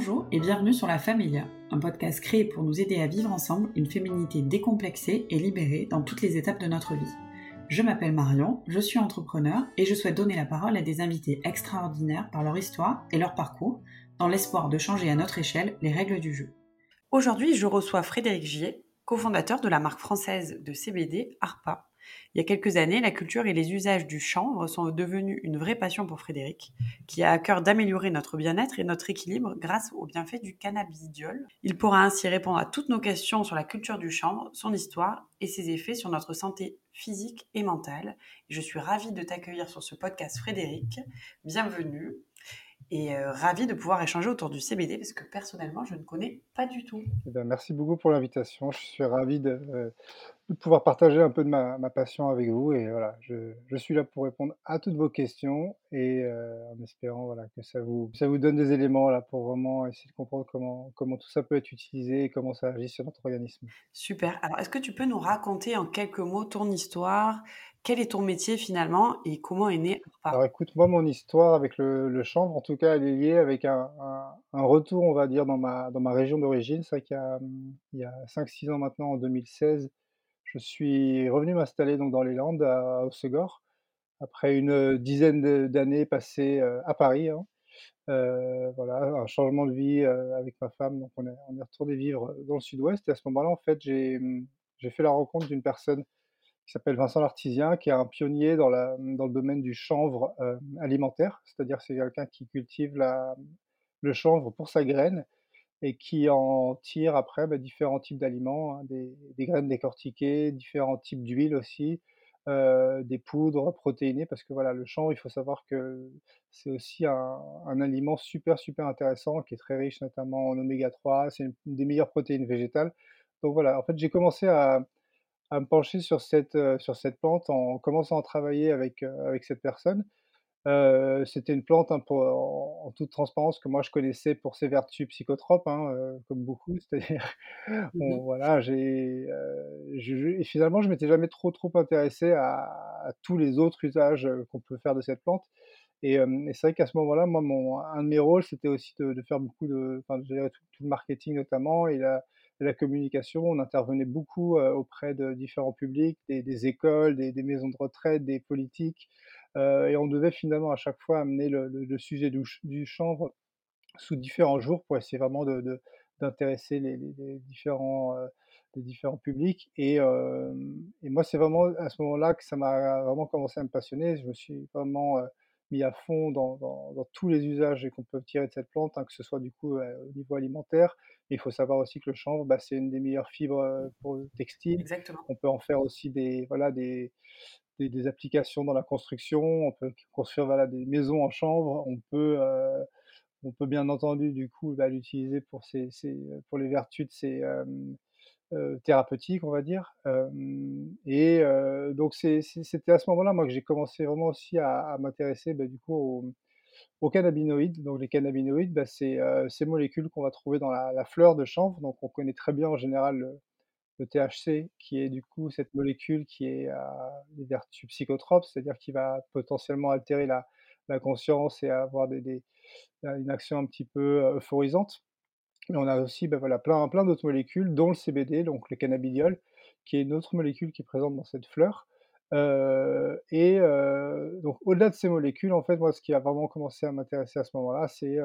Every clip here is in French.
Bonjour et bienvenue sur La Familia, un podcast créé pour nous aider à vivre ensemble une féminité décomplexée et libérée dans toutes les étapes de notre vie. Je m'appelle Marion, je suis entrepreneur et je souhaite donner la parole à des invités extraordinaires par leur histoire et leur parcours, dans l'espoir de changer à notre échelle les règles du jeu. Aujourd'hui, je reçois Frédéric Gier, cofondateur de la marque française de CBD ARPA, il y a quelques années, la culture et les usages du chanvre sont devenus une vraie passion pour Frédéric, qui a à cœur d'améliorer notre bien-être et notre équilibre grâce aux bienfaits du cannabidiol. Il pourra ainsi répondre à toutes nos questions sur la culture du chanvre, son histoire et ses effets sur notre santé physique et mentale. je suis ravie de t'accueillir sur ce podcast Frédéric. Bienvenue et euh, ravie de pouvoir échanger autour du CBD parce que personnellement, je ne connais pas du tout. Eh ben, merci beaucoup pour l'invitation. Je suis ravi de, euh, de pouvoir partager un peu de ma, passion avec vous. Et voilà, je, je, suis là pour répondre à toutes vos questions et euh, en espérant voilà, que ça vous, ça vous donne des éléments là, pour vraiment essayer de comprendre comment, comment tout ça peut être utilisé et comment ça agit sur notre organisme. Super. Alors, est-ce que tu peux nous raconter en quelques mots ton histoire quel est ton métier finalement et comment est né Alors écoute, moi, mon histoire avec le, chanvre, en tout cas, elle est liée avec un, retour, on va dire, dans ma, dans ma région d'origine. C'est vrai qu'il y a, il y a 5-6 ans maintenant, en 2016, je suis revenu m'installer dans les Landes, à Hossegor, après une dizaine d'années passées à Paris. Hein. voilà, un changement de vie avec ma femme, donc on est, on est retourné vivre dans le sud-ouest. Et à ce moment-là, en fait, j'ai fait la rencontre d'une personne qui s'appelle Vincent Lartisien, qui est un pionnier dans, le domaine du chanvre alimentaire, c'est-à-dire c'est quelqu'un qui cultive le chanvre pour sa graine et qui en tire après bah, différents types d'aliments, hein, des, graines décortiquées, différents types d'huile aussi, euh, des poudres protéinées, parce que voilà, le chanvre, il faut savoir que c'est aussi un, aliment super super intéressant, qui est très riche notamment en oméga 3, c'est une des meilleures protéines végétales. Donc voilà, en fait j'ai commencé à, me pencher sur cette, euh, sur cette plante en commençant à travailler avec, euh, avec cette personne. C'était une plante, hein, pour en toute transparence, que moi je connaissais pour ses vertus psychotropes, hein, comme beaucoup. C'est-à-dire, mmh voilà, j'ai, et finalement, je m'étais jamais trop, trop intéressé à tous les autres usages, qu'on peut faire de cette plante. Et c'est vrai qu'à ce moment-là, moi, mon un de mes rôles, c'était aussi de faire beaucoup de enfin, tout le marketing notamment. Et la la communication. On intervenait beaucoup, auprès de différents publics, des écoles, des maisons de retraite, des politiques, euh, et on devait finalement à chaque fois amener le, sujet du, du, chanvre sous différents jours pour essayer vraiment de, d'intéresser les, différents, euh, les différents publics. Euh, et moi, c'est vraiment à ce moment-là que ça m'a vraiment commencé à me passionner. Je me suis vraiment mis à fond dans, dans, tous les usages qu'on peut tirer de cette plante, hein, que ce soit du coup au niveau alimentaire. Mais il faut savoir aussi que le chanvre, bah, c'est une des meilleures fibres pour le textile. Exactement. On peut en faire aussi des, voilà, des, des, applications dans la construction, on peut construire voilà, des maisons en chanvre, on peut, euh, on peut bien entendu du coup bah, l'utiliser pour, pour les vertus de ces euh, thérapeutiques, on va dire. et donc c'était à ce moment-là moi que j'ai commencé vraiment aussi à, m'intéresser bah, du coup aux, cannabinoïdes. Donc les cannabinoïdes, bah, c'est ces molécules qu'on va trouver dans la, la, fleur de chanvre. Donc on connaît très bien en général le THC, qui est du coup cette molécule qui est à des vertus psychotropes, c'est-à-dire qui va potentiellement altérer la, conscience et avoir des, une action un petit peu euphorisante. On a aussi ben voilà, plein, d'autres molécules, dont le CBD, donc le cannabidiol, qui est une autre molécule qui est présente dans cette fleur. et donc au-delà de ces molécules, en fait, moi, ce qui a vraiment commencé à m'intéresser à ce moment-là, c'est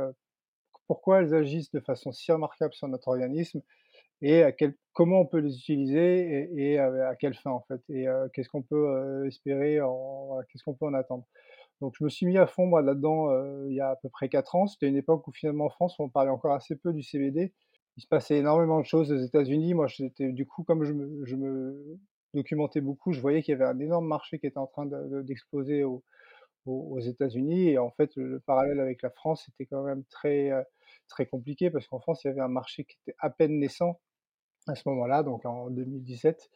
pourquoi elles agissent de façon si remarquable sur notre organisme et à quel, comment on peut les utiliser et, à, quelle fin en fait et qu'est-ce qu'on peut espérer, qu'est-ce qu'on peut en attendre. Donc je me suis mis à fond là-dedans il y a à peu près 4 ans. C'était une époque où finalement en France on parlait encore assez peu du CBD. Il se passait énormément de choses aux États-Unis. Moi j'étais du coup comme je me, documentais beaucoup, je voyais qu'il y avait un énorme marché qui était en train d'exploser aux, aux États-Unis et en fait le, parallèle avec la France était quand même très très compliqué parce qu'en France il y avait un marché qui était à peine naissant à ce moment-là, donc en 2017.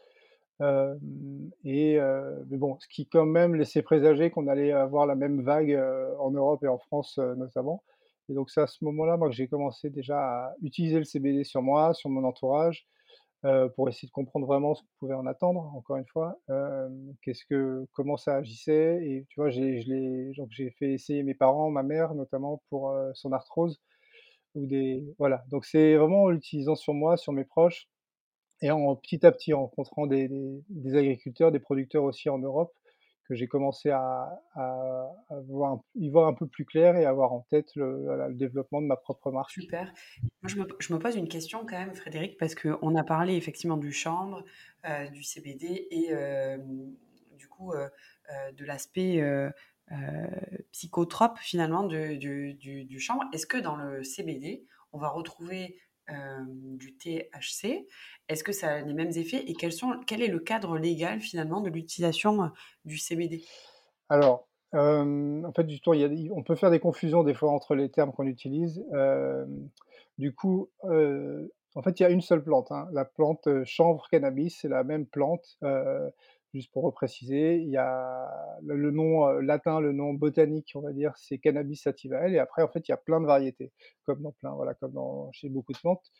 Et mais bon, ce qui quand même laissait présager qu'on allait avoir la même vague en Europe et en France notamment. Et donc c'est à ce moment-là, que j'ai commencé déjà à utiliser le CBD sur moi, sur mon entourage, pour essayer de comprendre vraiment ce qu'on pouvait en attendre. Encore une fois, qu'est-ce que, comment ça agissait. Et tu vois, j'ai fait essayer mes parents, ma mère notamment pour son arthrose ou des voilà, donc c'est vraiment en l'utilisant sur moi, sur mes proches et en petit à petit, en rencontrant des agriculteurs, des producteurs aussi en Europe, que j'ai commencé à y voir un peu plus clair et avoir en tête le développement de ma propre marque. Super. Je me pose une question quand même, Frédéric, parce qu'on a parlé effectivement du chanvre, heu, du CBD et hem, du coup, heu, de l'aspect, psychotrope finalement de du du du chanvre. Est-ce que dans le CBD, on va retrouver, du THC? Est-ce que ça a les mêmes effets et quel est le cadre légal finalement de l'utilisation, heu, du CBD? Alors, hem, en fait, du on peut faire des confusions des fois entre les termes qu'on utilise. Du coup, en fait, il y a une seule plante, hein, la plante, chanvre cannabis, c'est la même plante, juste pour repréciser. Il y a le nom, latin, le nom botanique, on va dire, c'est Cannabis sativa et après, en fait, il y a plein de variétés, comme dans plein voilà, comme dans chez beaucoup de plantes.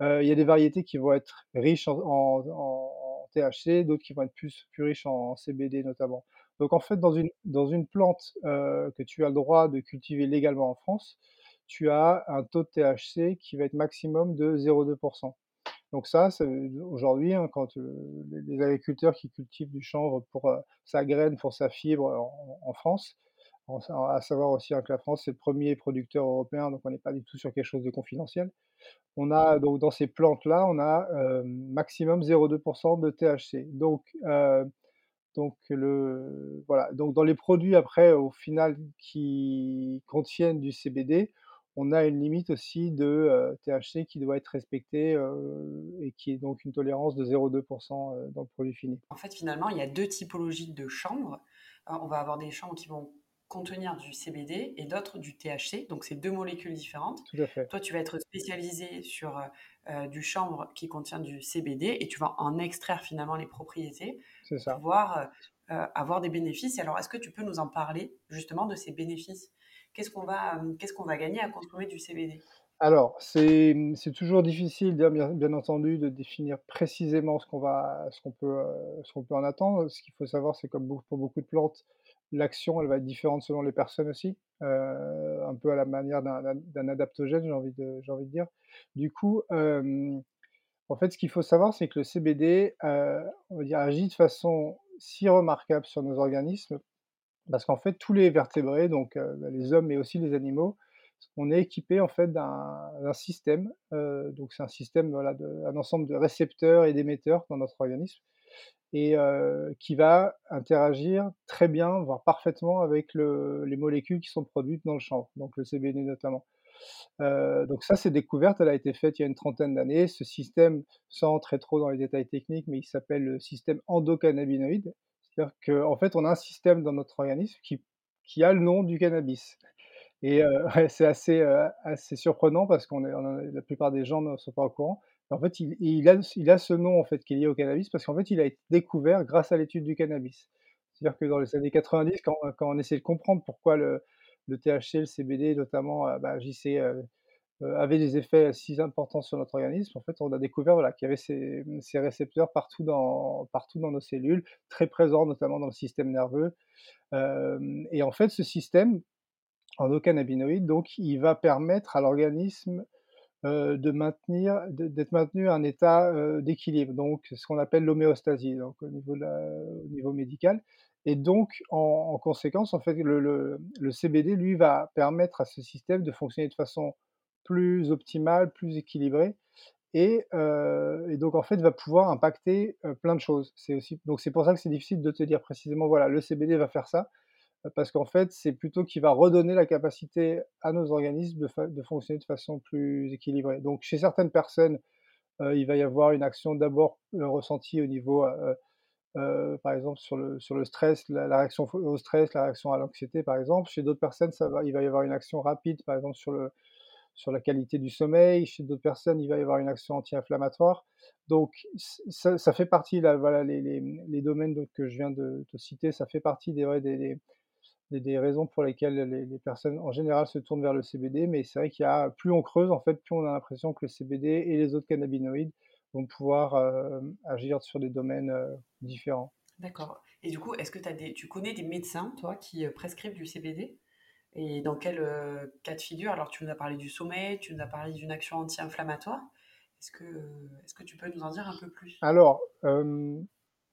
Il y a des variétés qui vont être riches en THC, d'autres qui vont être plus plus riches en CBD notamment. Donc en fait, dans une dans une plante, que tu as le droit de cultiver légalement en France, tu as un taux de THC qui va être maximum de 0,2 donc ça, aujourd'hui, hein, quand, les agriculteurs qui cultivent du chanvre pour, sa graine, pour sa fibre en en France, en à savoir aussi, hein, que la France, c'est le premier producteur européen, donc on n'est pas du tout sur quelque chose de confidentiel. On a donc dans ces plantes-là, on a, maximum 0,2% de THC. Donc, donc le voilà, donc dans les produits après au final qui contiennent du CBD, on a une limite aussi de, THC qui doit être respectée, et qui est donc une tolérance de 0,2 heu, dans le produit fini. En fait, finalement, il y a 2 typologies de chanvre. Heu, on va avoir des chanvres qui vont contenir du CBD et d'autres du THC, donc c'est 2 molécules différentes. Tout à fait, Toi, tu vas être spécialisé sur, du chanvre qui contient du CBD et tu vas en extraire finalement les propriétés pour pouvoir, avoir des bénéfices. Alors, est-ce que tu peux nous en parler justement de ces bénéfices? Qu'est-ce qu'on va, gagner à consommer du CBD? Alors, c'est, mmh, c'est toujours difficile bien entendu de définir précisément ce qu'on peut, en attendre. Ce qu'il faut savoir, c'est comme pour beaucoup de plantes, l'action, elle va être différente selon les personnes aussi, un peu à la manière d'un adaptogène, j'ai envie de dire. Du coup, en fait, ce qu'il faut savoir, c'est que le CBD, agit de façon si remarquable sur nos organismes parce qu'en fait, tous les vertébrés, donc bah, les hommes, mais aussi les animaux, on est équipé en fait d'un système, donc c'est un système, voilà, un ensemble de récepteurs et d'émetteurs dans notre organisme et qui va interagir très bien, voire parfaitement avec le les molécules qui sont produites dans le chanvre, donc le CBD notamment. Donc ça, cette découverte, elle a été faite il y a une trentaine d'années. Ce système, sans entrer trop dans les détails techniques, mais il s'appelle le système endocannabinoïde. C'est-à-dire qu'en fait, on a un système dans notre organisme qui qui a le nom du cannabis et ouais, c'est assez, assez surprenant parce qu'on en la plupart des gens ne sont pas au courant. En fait, il il a il a ce nom, en fait, qui est lié au cannabis parce qu'en fait, il a été découvert grâce à l'étude du cannabis. C'est-à-dire que dans les années 90, quand quand on essayait de comprendre pourquoi le le THC, le CBD notamment, bah, heu heu, avaient des effets si importants sur notre organisme, en fait, on a découvert, voilà, qu'il y avait ces, mmh, récepteurs partout dans partout dans nos cellules, très présents notamment dans le système nerveux. Et en fait, ce système endocannabinoïde, donc il va permettre à l'organisme, heu, de maintenir d'être maintenu à un état, heu, d'équilibre, donc ce qu'on appelle l'homéostasie, donc au niveau au niveau médical et donc en en conséquence, en fait, le le CBD, lui, va permettre à ce système de fonctionner de façon plus optimale, plus équilibrée et heu et donc en fait, va pouvoir impacter, heu, plein de choses. C'est donc c'est pour ça que c'est difficile de te dire précisément, voilà, le CBD va faire ça, heu, parce qu'en fait, c'est plutôt qu'il va redonner la capacité à nos organismes de fonctionner de façon plus équilibrée. Donc chez certaines personnes, il va y avoir une action d'abord, ressentie au niveau, par exemple sur le sur le stress, la réaction au stress, la réaction à l'anxiété, par exemple. Chez d'autres personnes, il va y avoir une action rapide, par exemple sur le sur la qualité du sommeil. Chez d'autres personnes, il va y avoir une action anti-inflammatoire. Donc ça fait partie là, voilà, les domaines que je viens de te citer, ça fait partie des raisons pour lesquelles les personnes en général se tournent vers le CBD. Mais c'est vrai qu'il y a plus on creuse en fait, plus on a l'impression que le CBD et les autres cannabinoïdes vont pouvoir, hem, agir sur des domaines, heu, différents. D'accord. Et du coup, est-ce que tu connais des médecins, toi, qui, heu, prescrivent du CBD? Et dans quel, heu, cas de figure? Alors tu nous as parlé du sommeil, tu nous as parlé d'une action anti-inflammatoire. Est-ce que, est-ce que tu peux nous en dire un peu plus? Alors,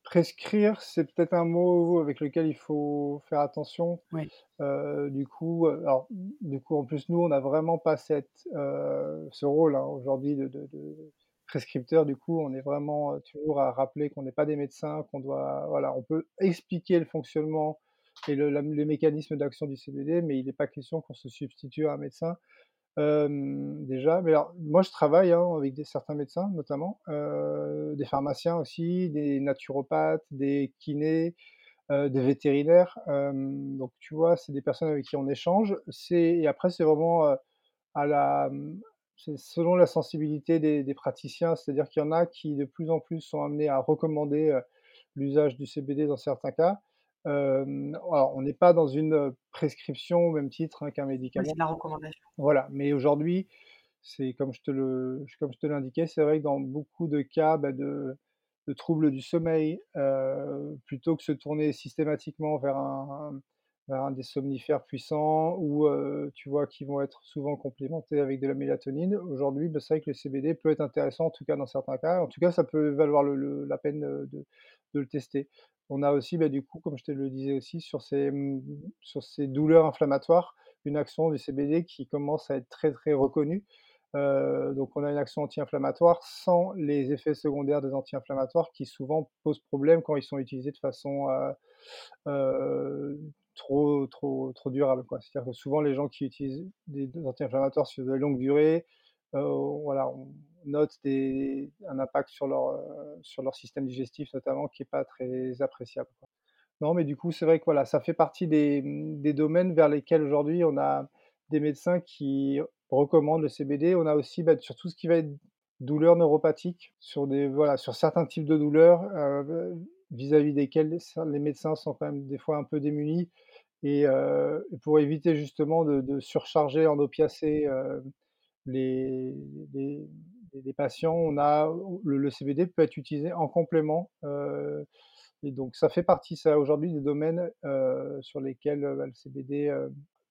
prescrire, c'est peut-être un mot avec lequel il faut faire attention. Oui. Heu, du coup, alors, du coup, en plus, nous, on n'a vraiment pas cette, ce rôle, hein, aujourd'hui de de de prescripteur. Du coup, on est vraiment, toujours à rappeler qu'on n'est pas des médecins, qu'on doit voilà, on peut expliquer le fonctionnement et le la les mécanismes d'action du CBD, mais il n'est pas question qu'on se substitue à un médecin. Déjà, mais alors moi je travaille, hein, avec certains médecins notamment, des pharmaciens aussi, des naturopathes, des kinés, des vétérinaires, donc tu vois, c'est des personnes avec qui on échange. Et après c'est vraiment, selon la sensibilité des praticiens, c'est-à-dire qu'il y en a qui de plus en plus sont amenés à recommander, l'usage du CBD dans certains cas. Alors on n'est pas dans une, prescription au même titre, hein, qu'un Oui, c'est médicament. de la recommandation. Voilà, mais aujourd'hui, c'est comme je te le comme je te l'indiquais, c'est vrai que dans beaucoup de cas, bah, de de troubles du sommeil, plutôt que se tourner systématiquement vers un vers un des somnifères puissants ou, tu vois, qui vont être souvent complémentés avec de la mélatonine. Aujourd'hui, bah, c'est vrai que le CBD peut être intéressant, en tout cas dans certains cas. En tout cas, ça peut valoir le le la peine, de le tester. On a aussi, bah, du coup, comme je te le disais aussi, sur ces, mmh, douleurs inflammatoires, une action du CBD qui commence à être très, très reconnue. Heu, donc on a une action anti-inflammatoire sans les effets secondaires des anti-inflammatoires qui souvent posent problème quand ils sont utilisés de façon, heu heu, trop trop trop durable. C'est-à-dire que souvent les gens qui utilisent des anti-inflammatoires sur de longue durée, voilà, on note des un impact sur leur, heu, sur leur système digestif notamment qui est pas très appréciable. Non, mais du coup, c'est vrai que voilà, ça fait partie des, mmh, des domaines vers lesquels aujourd'hui on a des médecins qui recommandent le CBD. On a aussi, bah, sur tout ce qui va être douleurs neuropathiques, sur des voilà, sur certains types de douleurs, heu, vis-à-vis desquels les médecins sont quand même des fois un peu démunis et et pour éviter justement de surcharger en opiacés, les les patients, on a le le CBD peut être utilisé en complément, heu et donc ça fait partie, ça, aujourd'hui, des domaines, heu, sur lesquels, heu, bah, le CBD,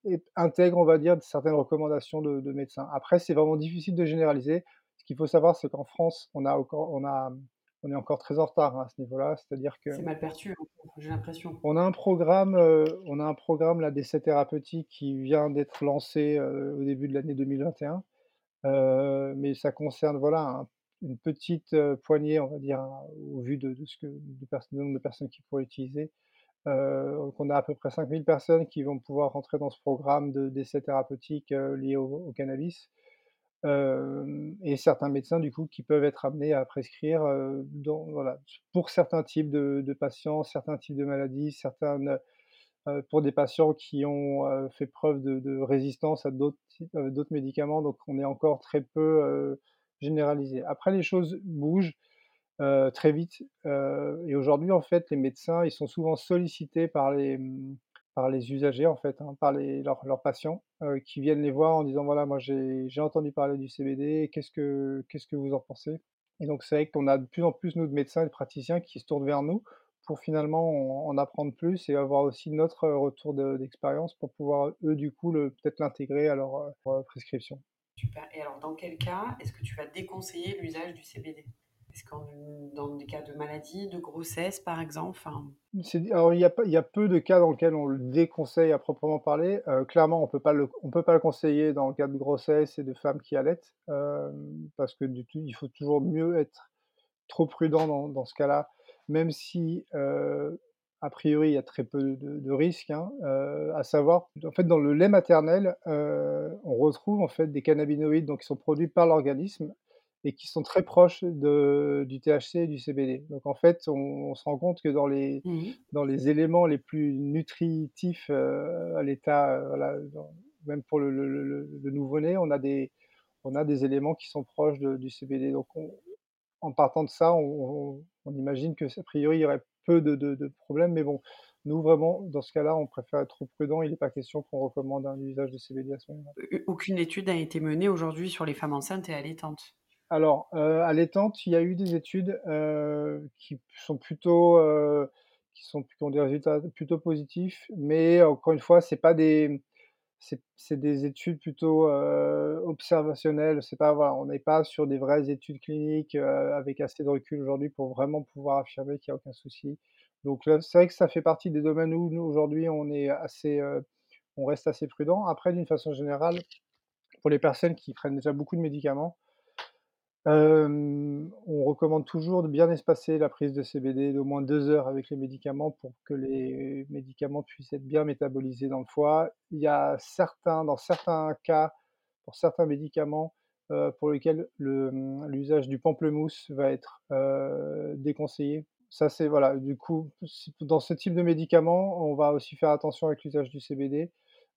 est intègre, on va dire, certaines recommandations de de médecins. Après, c'est vraiment difficile de généraliser. Ce qu'il faut savoir, c'est qu'en France, on a encore on a on est encore très en retard, hein, à ce niveau-là. C'est-à-dire que C'est mal perçu, hein, j'ai l'impression. on a un programme, heu, on a un programme là d'essais thérapeutiques qui vient d'être lancé, au début de l'année 2021. Mais ça concerne voilà un une petite, poignée, on va dire, hein, au vu de ce du nombre de personnes qui pourraient l'utiliser. On a à peu près 5 000 personnes qui vont pouvoir rentrer dans ce programme de d'essais thérapeutiques, liés au cannabis. Et certains médecins du coup qui peuvent être amenés à prescrire, pour certains types de de patients, certains types de maladies, certaines, pour des patients qui ont, heu, fait preuve de résistance à heu, d'autres médicaments, donc on est encore très peu, généralisé. Après les choses bougent, très vite, et aujourd'hui en fait les médecins, ils sont souvent sollicités par les, mmh, usagers en fait, hein, par leurs patients, qui viennent les voir en disant: «Voilà, moi j'ai entendu parler du CBD, qu'est-ce que qu'est-ce que vous en pensez?» et donc c'est vrai qu'on a de plus en plus nous de médecins et de praticiens qui se tournent vers nous pour finalement en en apprendre plus et avoir aussi notre, retour de d'expérience pour pouvoir, eux, du coup, peut-être l'intégrer à leur, prescription. Super et alors dans quel cas est-ce que tu vas déconseiller l'usage du CBD? Est-ce qu'en dans des cas de maladie, de grossesse par exemple? Enfin? Alors il y a pas il y a peu de cas dans lesquels on le déconseille à proprement parler. Clairement, on peut pas le on peut pas le conseiller dans le cas de grossesse et de femmes qui allaitent, parce que du tout il faut toujours mieux être trop prudent dans dans ce cas-là, même si, a priori, il y a très peu de de risques, hein, à savoir, en fait, dans le lait maternel, on retrouve, en fait, des cannabinoïdes, donc qui sont produits par l'organisme et qui sont très proches de du THC et du CBD. Donc en fait, on on se rend compte que dans les mmh dans les éléments les plus nutritifs, à l'état, voilà, même pour le le le le nouveau-né, on a des on a des éléments qui sont proches de du CBD. Donc on en partant de ça, on on imagine que, a priori, il y aurait peu de de de problèmes, mais bon, nous vraiment, dans ce cas-là, on préfère être trop prudent. Il n'est pas question qu'on recommande un usage de CBD à ce moment-là. Heu, aucune étude n'a été menée aujourd'hui sur les femmes enceintes et allaitantes? Alors, heu, allaitantes, il y a eu des études, heu, qui sont plutôt, qui sont qui ont des résultats plutôt positifs, mais encore une fois, c'est pas des c'est des études plutôt, heu, observationnelles. C'est pas voilà, on n'est pas sur des vraies études cliniques, heu, avec assez de recul aujourd'hui pour vraiment pouvoir affirmer qu'il y a aucun souci. Donc c'est vrai que ça fait partie des domaines où nous, aujourd'hui, on est assez, heu, on reste assez prudent. Après, d'une façon générale, pour les personnes qui prennent déjà beaucoup de médicaments, On recommande toujours de bien espacer la prise de CBD d'au moins 2 heures avec les médicaments pour que les médicaments puissent être bien métabolisés dans le foie. Il y a certains dans certains cas, pour certains médicaments, pour lesquels le, mmh, l'usage du pamplemousse va être, déconseillé. Ça, c'est voilà, du coup, dans ce type de médicaments, on va aussi faire attention avec l'usage du CBD.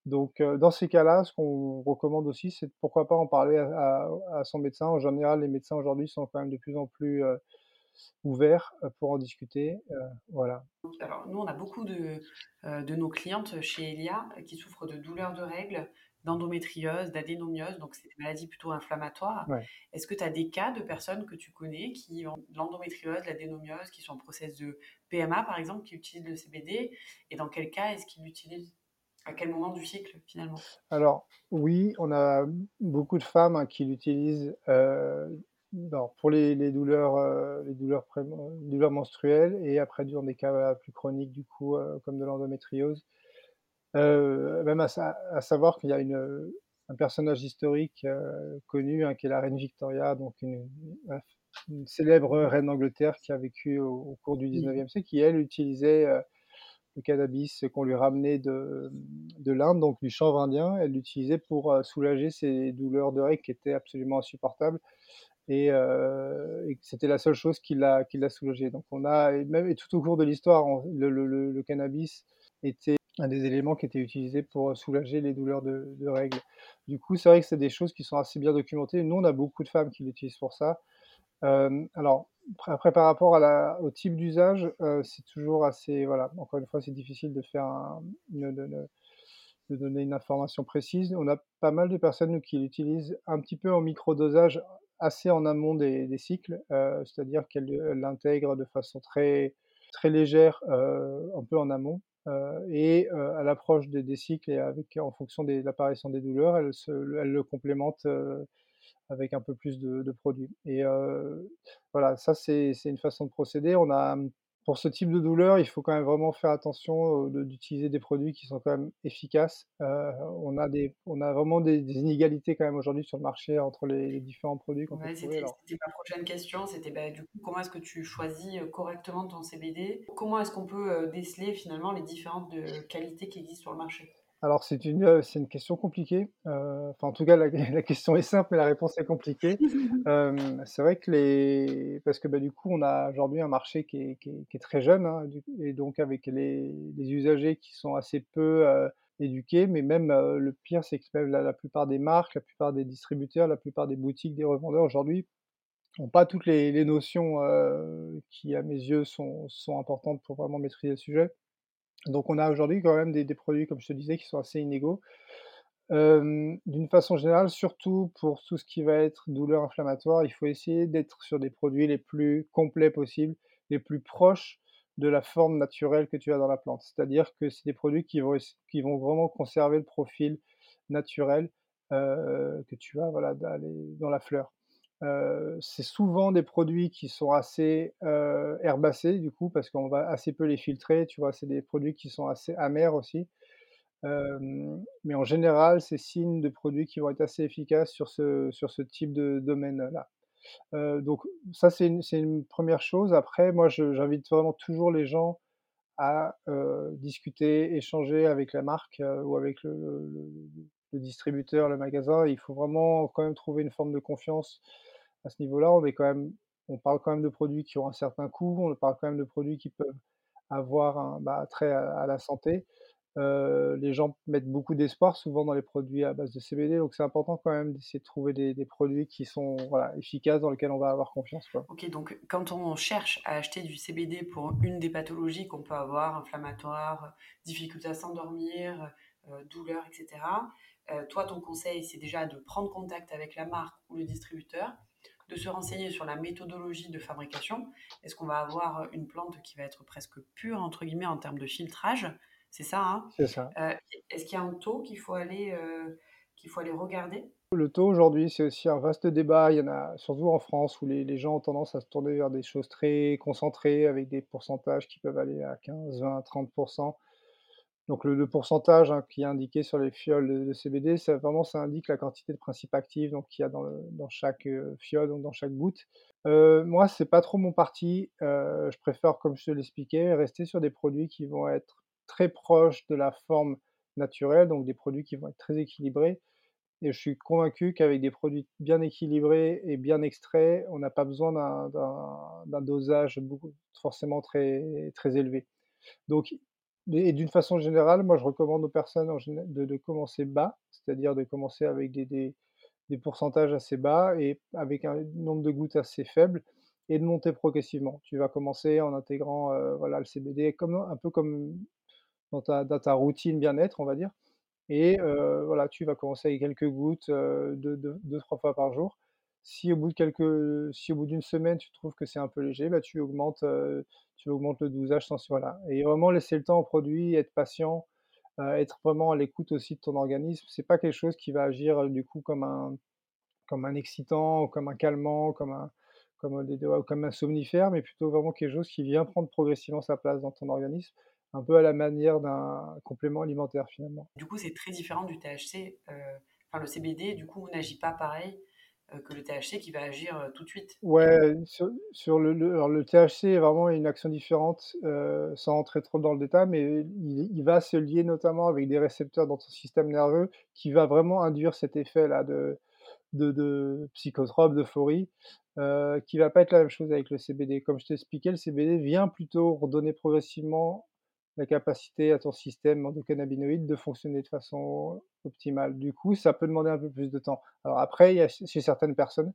Donc, heu, dans ces cas-là, ce qu'on recommande aussi, c'est de pourquoi pas en parler à à à son médecin. En général, les médecins aujourd'hui sont quand même de plus en plus, heu, ouverts, heu, pour en discuter, voilà. Alors nous, on a beaucoup de, de nos clientes chez Elia qui souffrent de douleurs de règles, d'endométriose, d'adénomiose, donc c'est des maladies plutôt inflammatoires. Ouais. Est-ce que tu as des cas de personnes que tu connais qui ont de l'endométriose, l'adénomiose, qui sont en process de PMA par exemple, qui utilisent le CBD? Et dans quel cas est-ce qu'ils l'utilisent? À quel moment du cycle finalement? Alors oui, on a beaucoup de femmes, hein, qui l'utilisent, alors pour les les douleurs, heu, les douleurs menstruelles et après dans des cas plus chroniques du coup, heu, comme de l'endométriose. Même à sa à savoir qu'il y a une, un personnage historique, connu, hein, qui est la reine Victoria, donc une célèbre reine d'Angleterre qui a vécu au au cours du Mmh 19e siècle, qui elle utilisait, le cannabis qu'on lui ramenait de, de l'Inde, donc du chanvre indien. Elle l'utilisait pour, heu, soulager ses douleurs de règles qui étaient absolument insupportables et que c'était la seule chose qui l'a qui l'a soulagée. Donc on a et même tout au cours de l'histoire, le cannabis était un des éléments qui était utilisé pour, soulager les douleurs de de règles. Du coup, c'est vrai que c'est des choses qui sont assez bien documentées. Nous, on a beaucoup de femmes qui l'utilisent pour ça. Alors après par rapport au type d'usage, heu, c'est toujours assez voilà, encore une fois, c'est difficile de faire un de donner une information précise. On a pas mal de personnes, qui l'utilisent un petit peu en microdosage, assez en amont des cycles, heu, c'est-à-dire qu'elles, l'intègrent de façon très très légère, heu, un peu en amont, et à l'approche des cycles et avec en fonction de l'apparition des douleurs, elles elles le complémentent, avec un peu plus de de produits et heu, voilà, ça c'est une façon de procéder. On a, pour ce type de douleur, il faut quand même vraiment faire attention, de d'utiliser des produits qui sont quand même efficaces. Heu, on a des on a vraiment des des inégalités quand même aujourd'hui sur le marché entre les les différents produits qu'on Ouais, c'était ma prochaine question, c'était, bah, du coup, comment est-ce que tu choisis, correctement ton CBD? Comment est-ce qu'on peut, déceler finalement les différentes qualités qui existent sur le marché? Alors c'est une, c'est une question compliquée, enfin en tout cas la la question est simple mais la réponse est compliquée. C'est vrai que les parce que, bah, du coup, on a aujourd'hui un marché qui est qui est qui est très jeune, hein, du et donc avec les les usagers qui sont assez peu, éduqués, mais même, le pire, c'est que même la la plupart des marques, la plupart des distributeurs, la plupart des boutiques, des revendeurs aujourd'hui ont pas toutes les les notions, qui à mes yeux sont sont importantes pour vraiment maîtriser le sujet. Donc on a aujourd'hui quand même des produits, comme je te disais, qui sont assez inégaux. D'une façon générale, surtout pour tout ce qui va être douleur inflammatoire, il faut essayer d'être sur des produits les plus complets possibles, les plus proches de la forme naturelle que tu as dans la plante. C'est-à-dire que c'est des produits qui vont vraiment conserver le profil naturel, que tu as, dans la fleur. C'est souvent des produits qui sont assez, herbacés du coup, parce qu'on va assez peu les filtrer, tu vois? C'est des produits qui sont assez amers aussi. Mais en général, c'est signe de produits qui vont être assez efficaces sur ce sur ce type de domaine-là. Donc ça, c'est une une 1 chose. Après, moi, j'invite vraiment toujours les gens à, discuter, échanger avec la marque, ou avec le distributeur, le magasin. Il faut vraiment quand même trouver une forme de confiance à ce niveau-là. On parle quand même de produits qui ont un certain coût, on parle quand même de produits qui peuvent avoir un, bah, trait à la santé. Heu, les gens mettent beaucoup d'espoir souvent dans les produits à base de CBD, donc c'est important quand même d'essayer de trouver des produits qui sont, efficaces, dans lesquels on va avoir confiance. OK, donc quand on cherche à acheter du CBD pour une des pathologies qu'on peut avoir, inflammatoire, difficulté à s'endormir, heu, douleur et cetera, heu, toi, ton conseil, c'est déjà de prendre contact avec la marque ou le distributeur, de se renseigner sur la méthodologie de fabrication. Est-ce qu'on va avoir une plante qui va être presque «pure» entre guillemets en termes de filtrage? C'est ça, hein? C'est ça. Est-ce qu'il y a un taux qu'il faut aller, qu'il faut aller regarder? Le taux aujourd'hui, c'est aussi un vaste débat. Il y en a surtout en France où les, les gens ont tendance à se tourner vers des choses très concentrées avec des pourcentages qui peuvent aller à 15, 20, 30%. Donc le, pourcentage hein, qui est indiqué sur les fioles de, CBD, ça vraiment ça indique la quantité de principes actifs donc qu'il y a dans, chaque euh, fiole, donc dans chaque goutte. Euh, moi, c'est pas trop mon parti. Euh, je préfère, comme je te l'expliquais, rester sur des produits qui vont être très proches de la forme naturelle, donc des produits qui vont être très équilibrés. Et je suis convaincu qu'avec des produits bien équilibrés et bien extraits, on n'a pas besoin d'un dosage forcément très, très élevé. Donc et d'une façon générale, moi, je recommande aux personnes de commencer bas, c'est-à-dire de commencer avec des pourcentages assez bas et avec un nombre de gouttes assez faible et de monter progressivement. Tu vas commencer en intégrant, heu, voilà, le CBD comme un peu comme dans ta routine bien-être, on va dire et heu, voilà, tu vas commencer avec quelques gouttes, 2- 2- 2-3 fois par jour. Si au bout de quelques si au bout d'une semaine, tu trouves que c'est un peu léger, bah, tu augmentes, tu augmentes le dosage sans voilà et vraiment laisser le temps au produit, être patient, être vraiment à l'écoute aussi de ton organisme. C'est pas quelque chose qui va agir, du coup comme un comme un excitant ou comme un calmant, comme un comme, des ouais, comme un somnifère, mais plutôt vraiment quelque chose qui vient prendre progressivement sa place dans ton organisme, un peu à la manière d'un complément alimentaire, finalement. Du coup, c'est très différent du THC. enfin, le CBD, du coup, n'agit pas pareil que le THC qui va agir euh, tout de suite. Ouais, sur le le THC est vraiment une action différente, heu, sans rentrer trop dans le détail, mais il va se lier notamment avec des récepteurs dans ton système nerveux qui va vraiment induire cet effet-là de de de psychotrope, d'euphorie, heu, qui va pas être la même chose avec le CBD. Comme je t'ai expliqué, le CBD vient plutôt redonner progressivement la capacité à ton système endocannabinoïde de fonctionner de façon optimale. Du coup, ça peut demander un peu plus de temps. Alors après, il y a chez certaines personnes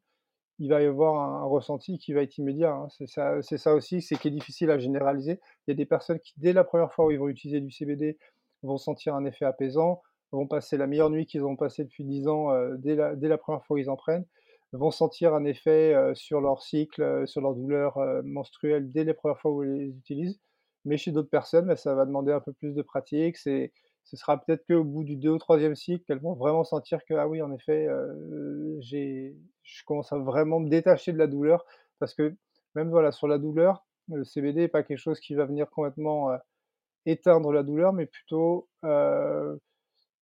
il va y avoir un ressenti qui va être immédiat, hein. C'est ça ça aussi, c'est qui est difficile à généraliser. Il y a des personnes qui, dès la première fois où ils vont utiliser du CBD, vont sentir un effet apaisant, vont passer la meilleure nuit qu'ils ont passée depuis 10 ans, heu, dès la dès la première fois où ils en prennent, vont sentir un effet, heu, sur leur cycle, heu, sur leur douleur, menstruelle dès les premières fois où ils les utilisent. Mais chez d'autres personnes, bah, ça va demander un peu plus de pratique. C'est ce sera peut-être qu'au bout du 2 ou troisième cycle qu'elles vont vraiment sentir que: «Ah oui, en effet, heu, j'ai je commence à vraiment me détacher de la douleur». Parce que même, voilà, sur la douleur, le CBD est pas quelque chose qui va venir complètement, heu, éteindre la douleur, mais plutôt, heu,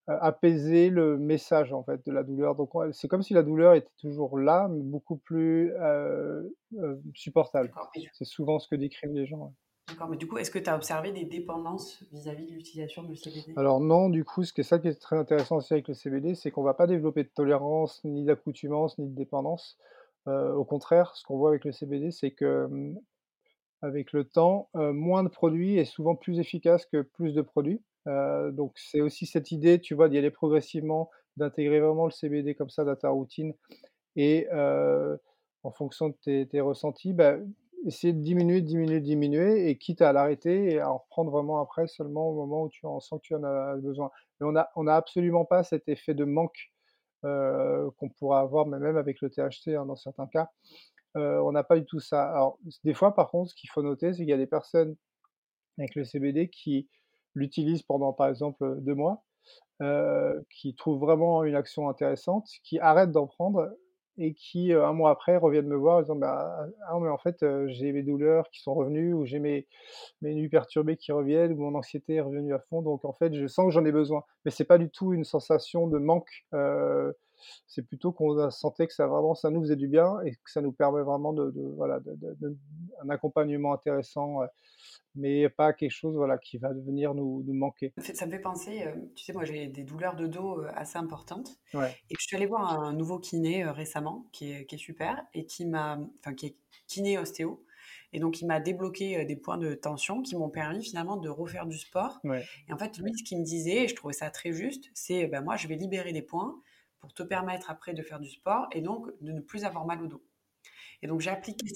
a apaiser le message, en fait, de la douleur. Donc c'est comme si la douleur était toujours là, mais beaucoup plus, supportable. C'est souvent ce que décrivent les gens, ouais. D'accord. Mais du coup, est-ce que tu as observé des dépendances vis-à-vis de l'utilisation du CBD Alors non, du coup, ce qui est ça qui est très intéressant aussi avec le CBD, c'est qu'on va pas développer de tolérance, ni d'accoutumance, ni de dépendance. Heu, au contraire, ce qu'on voit avec le CBD, c'est que, mmh, avec le temps, heu, moins de produits est souvent plus efficace que plus de produits. Donc c'est aussi cette idée, tu vois, d'y aller progressivement, d'intégrer vraiment le CBD comme ça dans ta routine et en fonction de tes tes ressentis, bah, essayer de diminuer, diminuer, diminuer et quitte à l'arrêter et à en reprendre vraiment après seulement au moment où tu en sens que tu en as besoin. Mais on a on a absolument pas cet effet de manque, heu, qu'on pourra avoir, mais même avec le THC, hein, dans certains cas. Heu, on n'a pas du tout ça. Alors, des fois, par contre, ce qu'il faut noter, c'est qu'il y a des personnes avec le CBD qui l'utilisent pendant, par exemple, 2 mois heu, qui trouvent vraiment une action intéressante, qui arrêtent d'en prendre et qui, heu, 1 mois après reviennent me voir en disant: «Bah, ah mais en fait, heu, j'ai mes douleurs qui sont revenues ou j'ai mes mes nuits perturbées qui reviennent ou mon anxiété est revenue à fond donc en fait je sens que j'en ai besoin». Mais c'est pas du tout une sensation de manque, heu, c'est plutôt qu'on a sentait que ça vraiment ça nous faisait du bien et que ça nous permet vraiment de de voilà, de un accompagnement intéressant, mais pas quelque chose, voilà, qui va venir nous nous manquer. Ça me fait penser, euh, tu sais, moi j'ai des douleurs de dos euh, assez importantes. Ouais, Et je suis allée voir un nouveau kiné euh, récemment, qui est, qui est super, et qui m'a, enfin qui est kiné ostéo, et donc il m'a débloqué des points de tension qui m'ont permis finalement de refaire du sport. ouais, Et en fait, lui, ce qu'il me disait, et je trouvais ça très juste, c'est ben moi je vais libérer des points pour te permettre après de faire du sport et donc de ne plus avoir mal au dos. Et donc j'ai appliqué,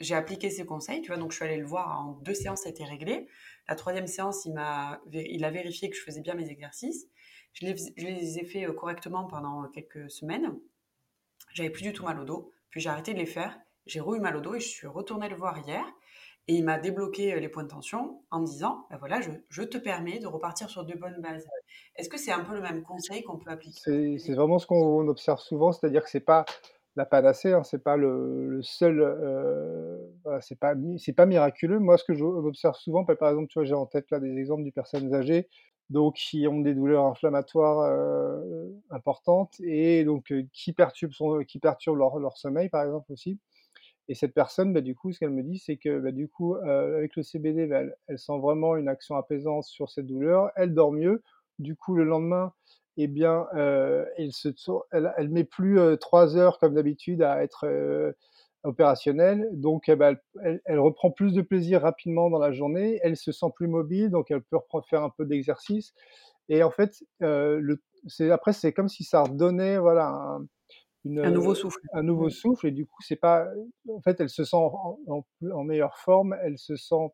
j'ai appliqué ses conseils, tu vois, donc je suis allée le voir en deux séances, ça a été réglé. La troisième séance, il, m'a, il a vérifié que je faisais bien mes exercices. Je les, ai fait euh, correctement pendant quelques semaines. J'avais plus du tout mal au dos. Puis j'ai arrêté de les faire. J'ai re mal au dos et je suis retournée le voir hier. Et il m'a débloqué, heu, les points de tension en me disant: «Bah, voilà, je je te permets de repartir sur de bonnes bases». Est-ce que c'est un peu le même conseil qu'on peut appliquer C'est vraiment ce qu'on observe souvent, c'est-à-dire que c'est pas la panacée, hein, c'est pas le le seul, voilà, c'est pas c'est pas miraculeux. Moi, ce que je observe souvent, bah, par exemple, tu vois, j'ai en tête là des exemples de personnes âgées, donc qui ont des douleurs inflammatoires, heu, importantes et donc qui perturbent son qui perturbent leur leur sommeil, par exemple, aussi et cette personne, bah, du coup, ce qu'elle me dit, c'est que, bah, du coup, avec le CBD, bah, elle sent vraiment une action apaisante sur cette douleur. Elle dort mieux. Du coup, le lendemain et bien, elle se met plus, 3 heures comme d'habitude à être, opérationnelle. Donc eh elle reprend plus de plaisir rapidement dans la journée. Elle se sent plus mobile, donc elle peut faire un peu d'exercice et en fait, après, c'est comme si ça redonnait, voilà, un une, Un nouveau souffle. un nouveau souffle et du coup, c'est pas en fait, elle se sent en en plus en meilleure forme, elle se sent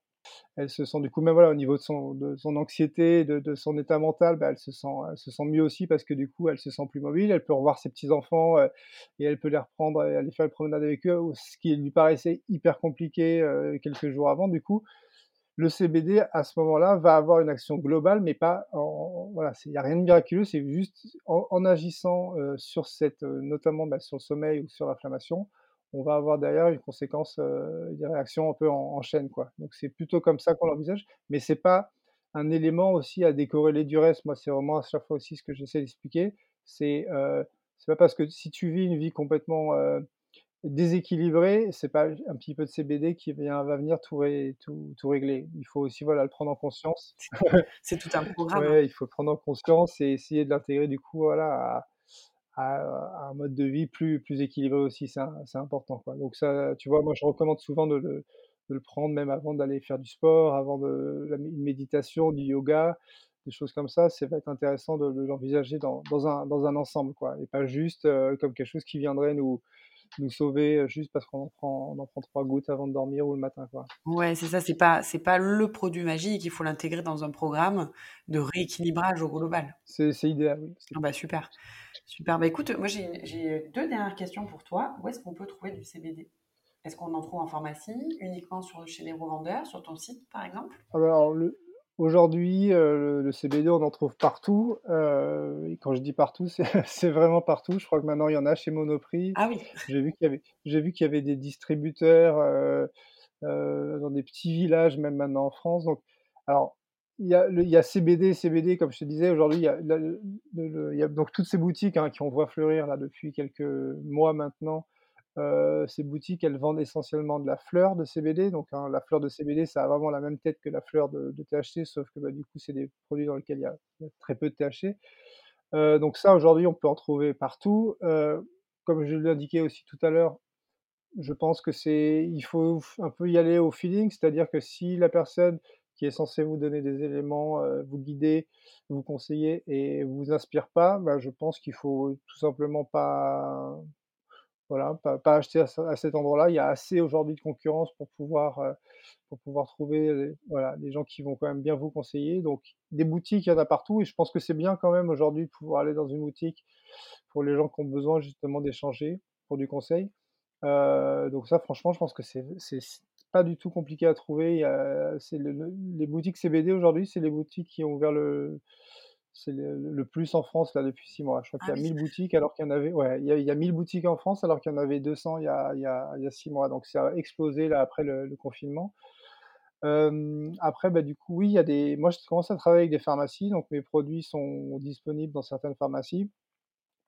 elle se sent du coup même voilà, au niveau de son de son anxiété, de de son état mental, bah, elle se sent elle se sent mieux aussi parce que du coup, elle se sent plus mobile. Elle peut revoir ses petits-enfants, et elle peut les reprendre et aller faire une promenade avec eux ce qui lui paraissait hyper compliqué, quelques jours avant. Du coup, le CBD à ce moment-là va avoir une action globale, mais pas en voilà, il y a rien de miraculeux, c'est juste en agissant, heu, sur cette, heu, notamment, bah, sur le sommeil ou sur l'inflammation, on va avoir derrière une conséquence, heu, des réactions un peu en chaîne, quoi. Donc c'est plutôt comme ça qu'on l'envisage, mais c'est pas un élément aussi à décorréler du reste. Moi, c'est vraiment à chaque fois aussi ce que j'essaie d'expliquer, c'est, heu, c'est pas parce que si tu vis une vie complètement, Déséquilibré, c'est pas un petit peu de CBD qui vient va venir tout ré tout tout régler. Il faut aussi, voilà, le prendre en conscience. C'est tout un programme. Ouais, il faut le prendre en conscience et essayer de l'intégrer du coup, voilà, à à à un mode de vie plus plus équilibré aussi, c'est im c'est important, quoi. Donc ça, tu vois, moi je recommande souvent de le de le prendre même avant d'aller faire du sport, avant de la une méditation, du yoga, des choses comme ça. Ça va être intéressant de de l'envisager dans dans un dans un ensemble, quoi et pas juste, heu, comme quelque chose qui viendrait nous nous sauver, heu, juste parce qu'on en prend on en prend 3 gouttes avant de dormir ou le matin, quoi. Ouais, c'est ça, c'est pas c'est pas le produit magique, il faut l'intégrer dans un programme de rééquilibrage au global. C'est idéal, oui, Ah bah, super, super. Bah, écoute, moi j'ai 2 dernières questions pour toi. Où est-ce qu'on peut trouver du CBD? Est-ce qu'on en trouve en pharmacie, uniquement sur chez les revendeurs, sur ton site, par exemple? ah bah, alors le aujourd'hui, heu, le CBD, on en trouve partout, et quand je dis partout, c'est vraiment partout. Je crois que maintenant il y en a chez Monoprix. Ah oui, J'ai vu qu'il y avait y des distributeurs, heu, dans des petits villages, même maintenant en France, donc alors il y a le il y a CBD, CBD comme je te disais aujourd'hui, il y a donc toutes ces boutiques, hein, qui on voit fleurir là depuis quelques mois maintenant, Heu, ces boutiques, elles vendent essentiellement de la fleur de CBD, donc hein, la fleur de CBD, ça a vraiment la même tête que la fleur de THC, sauf que, bah, du coup, c'est des produits dans lesquels il y a très peu de THC. Heu, donc ça, aujourd'hui, on peut en trouver partout. Heu, comme je l'indiquais aussi tout à l'heure, je pense que c'est il faut un peu y aller au feeling, c'est-à-dire que si la personne qui est censée vous donner des éléments, vous guider, vous conseiller et vous inspire pas, bah, je pense qu'il faut tout simplement pas voilà, pas acheter à ce à cet endroit-là. Il y a assez aujourd'hui de concurrence pour pouvoir, heu, pour pouvoir trouver, voilà, des gens qui vont quand même bien vous conseiller. Donc des boutiques, il y en a partout et je pense que c'est bien quand même aujourd'hui de pouvoir aller dans une boutique pour les gens qui ont besoin justement d'échanger pour du conseil. Heu, donc ça franchement, je pense que c'est pas du tout compliqué à trouver. Il les boutiques CBD aujourd'hui, c'est les boutiques qui ont ouvert le c'est le le plus en France là depuis 6 mois. Je crois qu'il ah y a oui, 1000 boutiques alors qu'il y en avait ouais, il y a il y a 1000 boutiques en France alors qu'il y en avait 200 il y a il y a il y a 6 mois, donc ça a explosé là après le le confinement. Après, bah, du coup, oui, il y a des moi je commence à travailler avec des pharmacies, donc mes produits sont disponibles dans certaines pharmacies.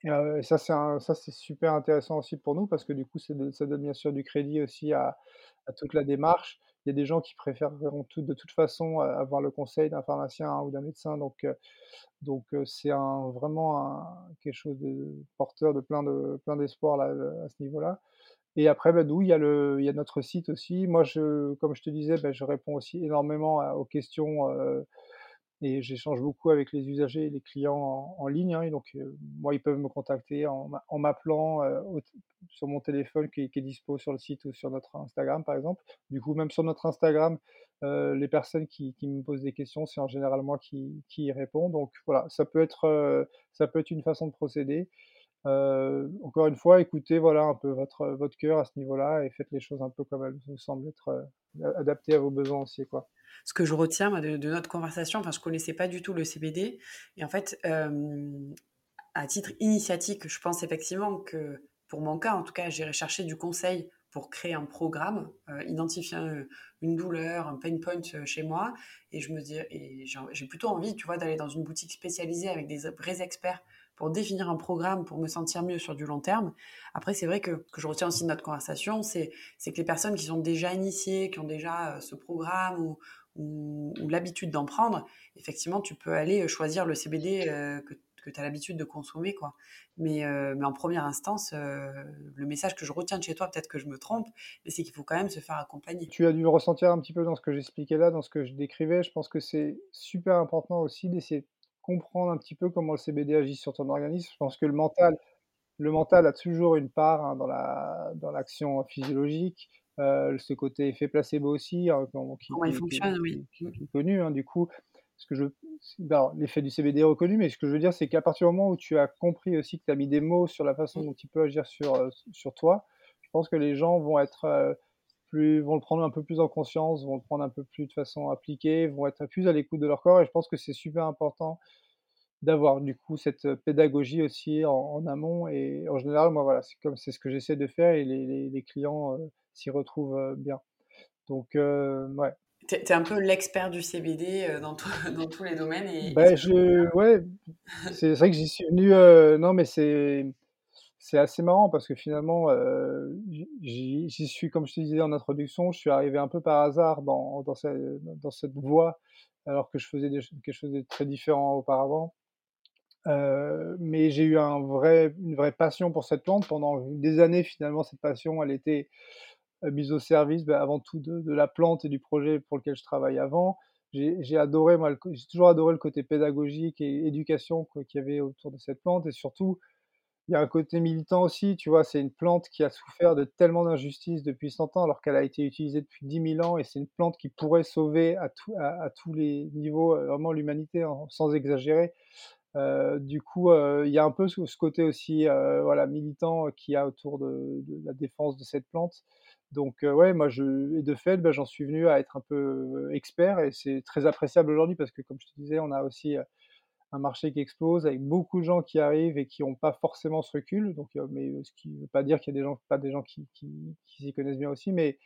Et ça c'est un ça c'est super intéressant aussi pour nous parce que du coup, de ça donne bien sûr du crédit aussi à à toute la démarche. Il y a des gens qui préféreront tout de toute façon, avoir le conseil d'un pharmacien ou d'un médecin donc donc c'est un vraiment quelque chose de porteur de plein de plein d'espoir à ce niveau-là. Et après, bah, nous, il y a le il y a notre site aussi. Moi, je comme je te disais, bah, je réponds aussi énormément aux questions, et j'échange beaucoup avec les usagers et les clients en ligne, hein donc moi, ils peuvent me contacter en m'a en m'appelant, sur mon téléphone qui est dispo sur le site ou sur notre Instagram, par exemple. Du coup, même sur notre Instagram, les personnes qui me posent des questions, c'est en général moi qui y réponds donc voilà, ça peut être, ça peut être une façon de procéder Encore une fois, écoutez, voilà, un peu votre, votre cœur à ce niveau-là et faites les choses un peu comme elles vous semblent être, adaptées à vos besoins aussi, quoi. Ce que je retiens de notre conversation, enfin je connaissais pas du tout le CBD et en fait, à titre initiatique, je pense effectivement que, pour mon cas en tout cas, j'irai chercher du conseil pour créer un programme, identifier un une douleur, un pain point, chez moi et je me dis et j'ai plutôt envie, tu vois, d'aller dans une boutique spécialisée avec des vrais experts pour définir un programme, pour me sentir mieux sur du long terme. Après, c'est vrai que que je retiens aussi de notre conversation, c'est que les personnes qui sont déjà initiées, qui ont déjà, heu, ce programme ou l'habitude d'en prendre, effectivement, tu peux aller, heu, choisir le CBD, heu, que que tu as l'habitude de consommer, quoi. Mais mais en première instance, le message que je retiens de chez toi, peut-être que je me trompe, mais c'est qu'il faut quand même se faire accompagner. Tu as dû ressentir un petit peu dans ce que j'expliquais là, dans ce que je décrivais. Je pense que c'est super important aussi d'essayer de comprendre un petit peu comment le CBD agit sur ton organisme. Je pense que le mental le mental a toujours une part, hein, dans la dans l'action physiologique, heu, ce côté effet placebo aussi, hein, qui Comment il qui qui fonctionne, oui. qui Mmh. qui qui est connu, hein, du coup. Ce que je alors l'effet du CBD est reconnu, mais ce que je veux dire, c'est qu'à partir du moment où tu as compris aussi que tu as mis des mots sur la façon Mmh. dont il peut agir sur, heu, sur toi, je pense que les gens vont être, heu, plus vont le prendre un peu plus en conscience, vont le prendre un peu plus de façon appliquée, vont être plus à l'écoute de leur corps et je pense que c'est super important d'avoir du coup cette, heu, pédagogie aussi en en amont et en général, moi, voilà, c'est comme c'est ce que j'essaie de faire et les les les clients, heu, s'y retrouvent, heu, bien. Donc ouais. Tu es un peu l'expert du CBD, dans tous dans tous les domaines et tombe je ouais, c'est vrai que j'y suis venu, non, mais c'est c'est assez marrant parce que finalement, heu, j'y suis comme je te disais en introduction, je suis arrivé un peu par hasard dans dans ce dans cette voie, alors que je faisais quelque chose de très différent auparavant. Heu, mais j'ai eu une vraie passion pour cette plante pendant des années finalement cette passion elle était, heu, mise au service, bah, avant tout de la plante et du projet pour lequel je travaillais avant. J'ai adoré moi j'ai toujours adoré le côté pédagogique et éducation qu'il y avait autour de cette plante et surtout, il y a un côté militant aussi, tu vois? C'est une plante qui a souffert de tellement d'injustices depuis 100 ans alors qu'elle a été utilisée depuis 10 000 ans et c'est une plante qui pourrait sauver à tous les niveaux, heu, vraiment l'humanité, hein, sans exagérer. Heu, du coup, heu, il y a un peu ce côté aussi, voilà, militant qu'il y a autour de la défense de cette plante. Donc ouais, moi je et de fait, bah, j'en suis venu à être un peu expert et c'est très appréciable aujourd'hui parce que comme je te disais, on a aussi, un marché qui explose avec beaucoup de gens qui arrivent et qui ont pas forcément ce recul. Donc heu, mais ce qui veut pas dire qu'il y a des gens pas des gens qui qui s'y connaissent bien aussi, mais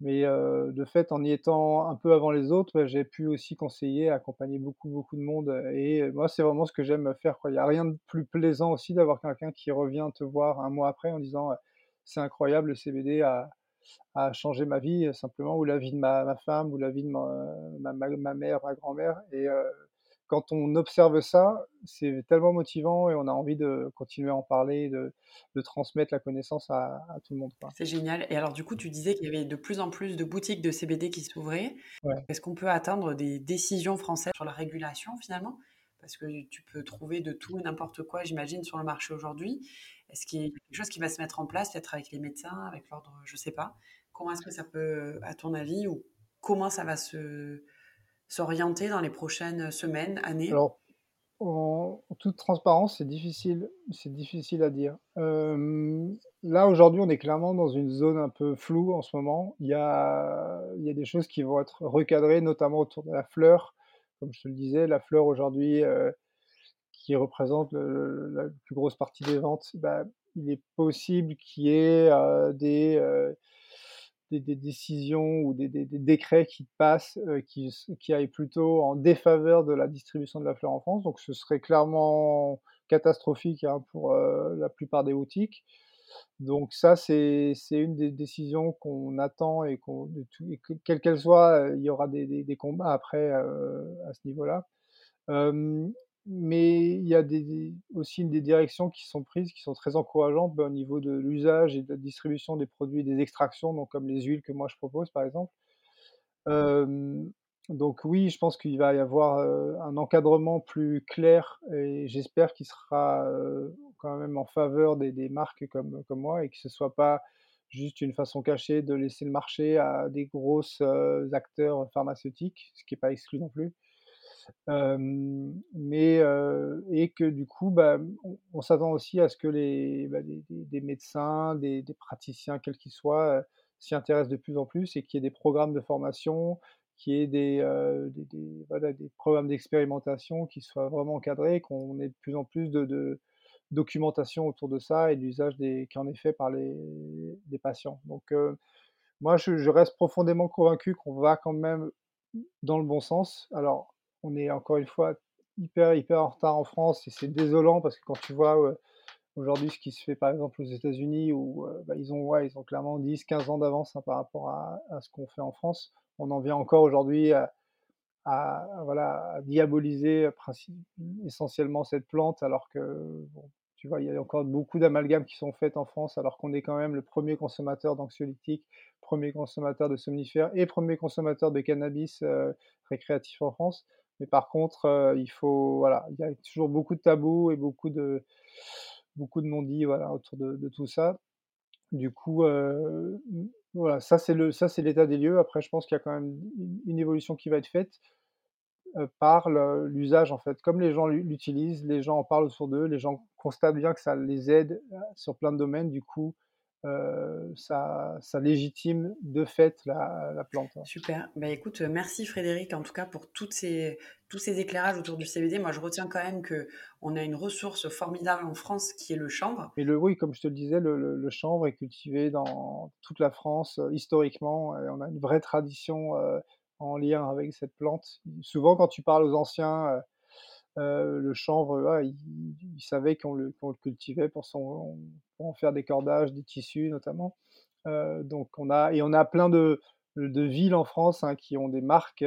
mais heu, de fait, en y étant un peu avant les autres, j'ai pu aussi conseiller, accompagner beaucoup, beaucoup de monde, et moi, c'est vraiment ce que j'aime faire. Il y a rien de plus plaisant aussi d'avoir quelqu'un qui revient te voir 1 mois après en disant, «C'est incroyable, le CBD a a changé ma vie, simplement ou la vie de ma ma femme ou la vie de ma ma ma mère, ma grand-mère» et quand on observe ça, c'est tellement motivant et on a envie de continuer à en parler, de de transmettre la connaissance à à tout le monde. C'est génial et alors du coup, tu disais qu'il y avait de plus en plus de boutiques de CBD qui s'ouvraient. Ouais. Est-ce qu'on peut attendre des décisions françaises sur la régulation finalement? Parce que tu peux trouver de tout et n'importe quoi, j'imagine, sur le marché aujourd'hui. Est-ce qu'il y a quelque chose qui va se mettre en place, peut-être avec les médecins, avec l'ordre, je sais pas? Comment est-ce que ça peut, à ton avis ou comment ça va se s'orienter dans les prochaines semaines, années? Alors, en toute transparence, c'est difficile c'est difficile à dire. Hem, là, aujourd'hui, on est clairement dans une zone un peu floue en ce moment. Il y a il y a des choses qui vont être recadrées, notamment autour de la fleur. Comme je te le disais, la fleur aujourd'hui, heu, qui représente la plus grosse partie des ventes, bah, il est possible qu'il y ait, heu, des, des décisions ou des décrets qui passent, heu, qui qui aillent plutôt en défaveur de la distribution de la fleur en France. Donc ce serait clairement catastrophique, hein, pour, heu, la plupart des boutiques. Donc ça, c'est une des décisions qu'on attend et qu'on quelle qu'elle soit, il y aura des combats après, heu, à ce niveau-là. Mais il y a aussi des directions qui sont prises, qui sont très encourageantes, bah, au niveau de l'usage et de la distribution des produits, des extractions, donc comme les huiles que moi je propose, par exemple. Donc oui, je pense qu'il va y avoir, un encadrement plus clair et j'espère qu'il sera, quand même en faveur des marques comme comme moi et que ce soit pas juste une façon cachée de laisser le marché à des grosses, acteurs pharmaceutiques, ce qui est pas exclu non plus. Mais et que du coup, bah, on s'attend aussi à ce que les, bah, des médecins, des praticiens, quels qu'ils soient, s'y intéressent de plus en plus et qu'il y ait des programmes de formation, qu'il y ait des, des programmes d'expérimentation qui soient vraiment encadrés, qu'on ait de plus en plus de documentation autour de ça et l'usage des qui en est fait par les les patients. Donc moi, je je reste profondément convaincu qu'on va quand même dans le bon sens. Alors, on est encore une fois hyper, hyper en retard en France et c'est désolant parce que quand tu vois, aujourd'hui ce qui se fait par exemple aux États-Unis où, bah, ils ont clairement 10-15 ans d'avance, hein, par rapport à ce qu'on fait en France. On en vient encore aujourd'hui à voilà, diaboliser, essentiellement cette plante alors que tu vois, il y a encore beaucoup d'amalgames qui sont faites en France alors qu'on est quand même le premier consommateur d'anxiolytiques, premier consommateur de somnifères et premier consommateur de cannabis, récréatif en France. Mais par contre, il faut voilà, il y a toujours beaucoup de tabous et beaucoup de beaucoup de non-dits, voilà, autour de tout ça. Du coup, voilà, ça c'est le ça c'est l'état des lieux. Après, je pense qu'il y a quand même une évolution qui va être faite par l'usage en fait. Comme les gens l'utilisent, les gens en parlent autour d'eux, les gens constatent bien que ça les aide sur plein de domaines, du coup, ça, ça légitime de fait la, la plante. Super. Bah, écoute, merci Frédéric en tout cas pour toutes ces, tous ces éclairages autour du CBD. Moi, je retiens quand même que on a une ressource formidable en France qui est le chanvre. Et le oui, comme je te le disais, le, le, chanvre est cultivé dans toute la France historiquement. Et on a une vraie tradition en lien avec cette plante. Souvent, quand tu parles aux anciens, euh, le chanvre, ils, savaient qu'on le, cultivait pour, en faire des cordages, des tissus notamment. Euh, donc on a et on a plein de, villes en France hein, qui ont des marques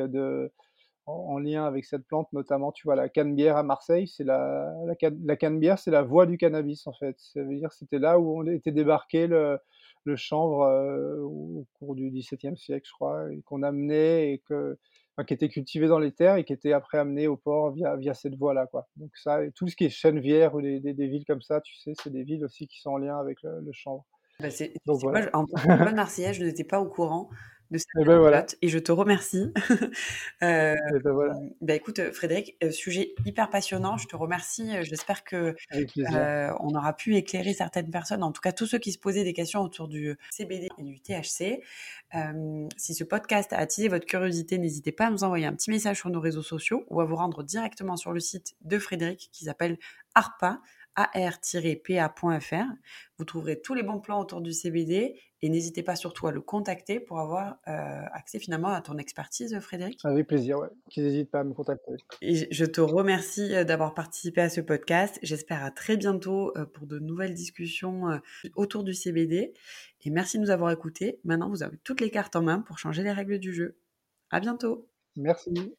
en, lien avec cette plante, notamment tu vois la Canebière à Marseille, c'est la, la, Canebière, c'est la voie du cannabis en fait. Ça veut dire c'était là où on était débarqué le, le chanvre euh, au cours du XVIIe siècle, je crois, et qu'on amenait et que, enfin, qui était cultivé dans les terres et qui était après amené au port via, via cette voie-là, quoi. Donc ça, tout ce qui est Chenevière ou des, des, villes comme ça, tu sais, c'est des villes aussi qui sont en lien avec le, chanvre. Bah Donc, voilà. en bonne marseillaise, je n'étais pas au courant de cette et, ben et je te remercie. euh, ben voilà. bah écoute, Frédéric, euh, sujet hyper passionnant. Je te remercie. J'espère que euh, on aura pu éclairer certaines personnes, en tout cas tous ceux qui se posaient des questions autour du CBD et du THC. Euh, si ce podcast a attisé votre curiosité, n'hésitez pas à nous envoyer un petit message sur nos réseaux sociaux ou à vous rendre directement sur le site de Frédéric qui s'appelle ARPA ar-pa.fr. Vous trouverez tous les bons plans autour du CBD et n'hésitez pas surtout à le contacter pour avoir euh, accès finalement à ton expertise, Frédéric. Avec plaisir, ouais. N'hésite pas à me contacter. Et je te remercie euh, d'avoir participé à ce podcast. J'espère à très bientôt euh, pour de nouvelles discussions autour du CBD. Et merci de nous avoir écoutés. Maintenant, vous avez toutes les cartes en main pour changer les règles du jeu. À bientôt. Merci.